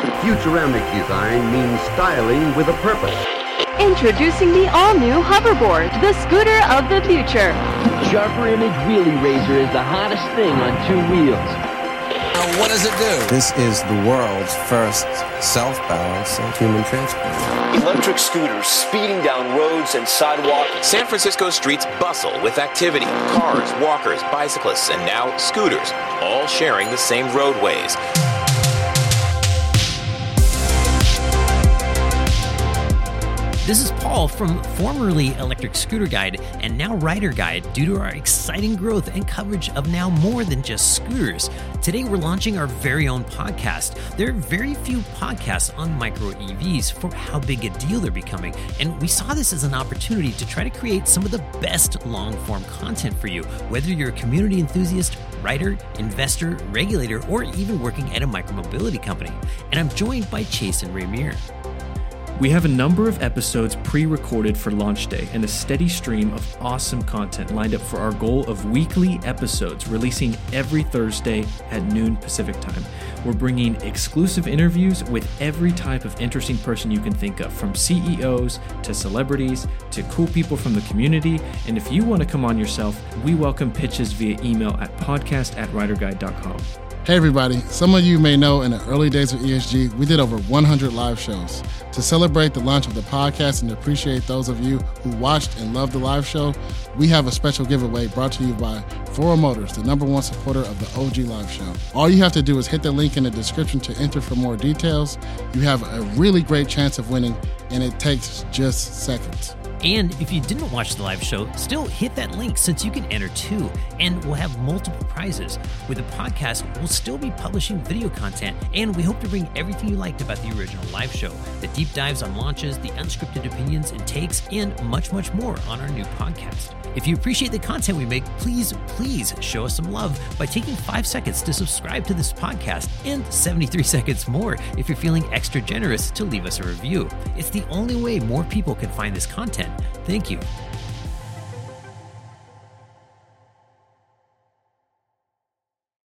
Futuramic design means styling with a purpose. Introducing the all-new hoverboard, the scooter of the future. Sharper Image Wheelie Razor is the hottest thing on two wheels. Now, what does it do? This is the world's first self-balancing human transport. Electric scooters speeding down roads and sidewalks. San Francisco streets bustle with activity. Cars, walkers, bicyclists, and now scooters, all sharing the same roadways. This is Paul from formerly Electric Scooter Guide and now Rider Guide due to our exciting growth and coverage of now more than just scooters. Today we're launching our very own podcast. There are very few podcasts on micro EVs for how big a deal they're becoming, and we saw this as an opportunity to try to create some of the best long form content for you, whether you're a community enthusiast, writer, investor, regulator, or even working at a micromobility company. And I'm joined by Chase and Ramir. We have a number of episodes pre recorded for launch day and a steady stream of awesome content lined up for our goal of weekly episodes releasing every Thursday at noon Pacific time. We're bringing exclusive interviews with every type of interesting person you can think of, from CEOs to celebrities to cool people from the community. And if you want to come on yourself, we welcome pitches via email at podcast at riderguide.com. Hey, everybody. Some of you may know in the early days of ESG, we did over 100 live shows. To celebrate the launch of the podcast and appreciate those of you who watched and loved the live show, we have a special giveaway brought to you by Voro Motors, the number one supporter of the OG live show. All you have to do is hit the link in the description to enter for more details. You have a really great chance of winning, and it takes just seconds. And if you didn't watch the live show, still hit that link since you can enter too. And we'll have multiple prizes. With the podcast, we'll still be publishing video content, and we hope to bring everything you liked about the original live show the deep dives on launches, the unscripted opinions and takes, and much, much more on our new podcast. If you appreciate the content we make, please, please show us some love by taking five seconds to subscribe to this podcast and 73 seconds more if you're feeling extra generous to leave us a review. It's the only way more people can find this content. Thank you.